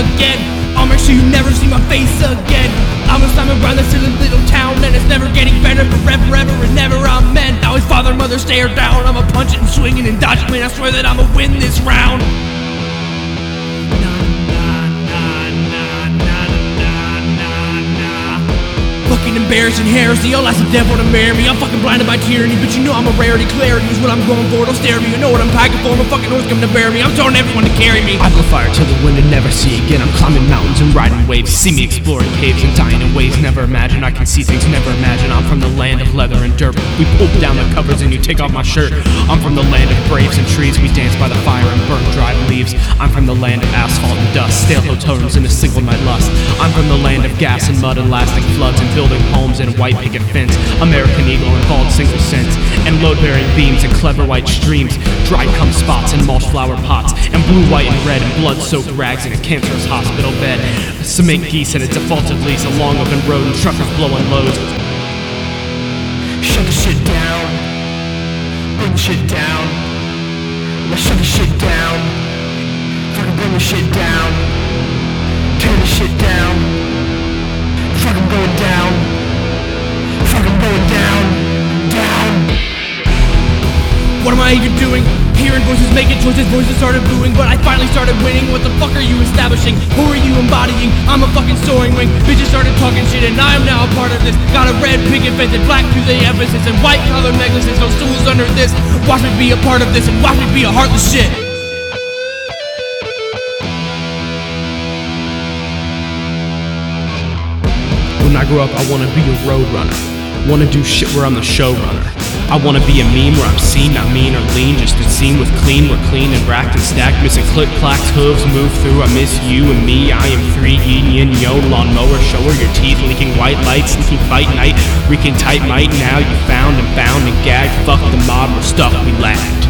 again. I'll make sure you never see my face again. I'm a Simon Brown that's in a little town, and it's never getting better forever, ever, and never. I'm meant. Always father, mother, stare down. I'm a punching, and swinging and dodging, man. I swear that I'ma win this round. Fucking embarrassing heresy, all that's a devil to marry me. I'm fucking blinded by tyranny, but you know I'm a rarity. Clarity is what I'm going for. Don't stare at me, you know what I'm packing for. A fucking horse coming to bury me. I'm telling everyone to carry me. I blow fire to the wind and never see again. I'm climbing mountains and riding waves. See me exploring caves and dying in ways never imagined. I can see things never imagined. I'm from the land of leather and dirt. We pull down the covers and you take off my shirt. I'm from the land of braves and trees. We dance by the fire and burn dried leaves. I'm from the land of asphalt and dust. Stale hotels in a single night lust. I'm from the land of gas and mud and lasting floods and building homes and white picket fence. American eagle and bald single cents. And load bearing beams and clever white streams. Dry cum spots and mulch flower pots. And blue, white, and red and blood soaked rags in a cancerous hospital bed. Cement geese and a defaulted lease. A long open road and truckers blowing loads. Shut the shit down. Bring the shit down. Let's shut the shit down. Fucking bring the shit down. I even doing? Hearing voices, making choices, voices started booing, but I finally started winning. What the fuck are you establishing? Who are you embodying? I'm a fucking soaring wing. Bitches started talking shit, and I am now a part of this. Got a red fence and black the emphasis, and white collar necklaces, no stools under this. Watch me be a part of this, and watch me be a heartless shit. When I grow up, I wanna be a road runner. Wanna do shit where I'm the showrunner. I wanna be a meme where I'm seen, not mean or lean. Just a scene with clean, we're clean and racked and stacked. Missing click clacks, hooves move through. I miss you and me. I am three yin yin yo lawnmower. Show her your teeth, leaking white lights, leaking fight night, reeking tight might. Now you found and bound and gagged. Fuck the mob, we're stuck, we lagged.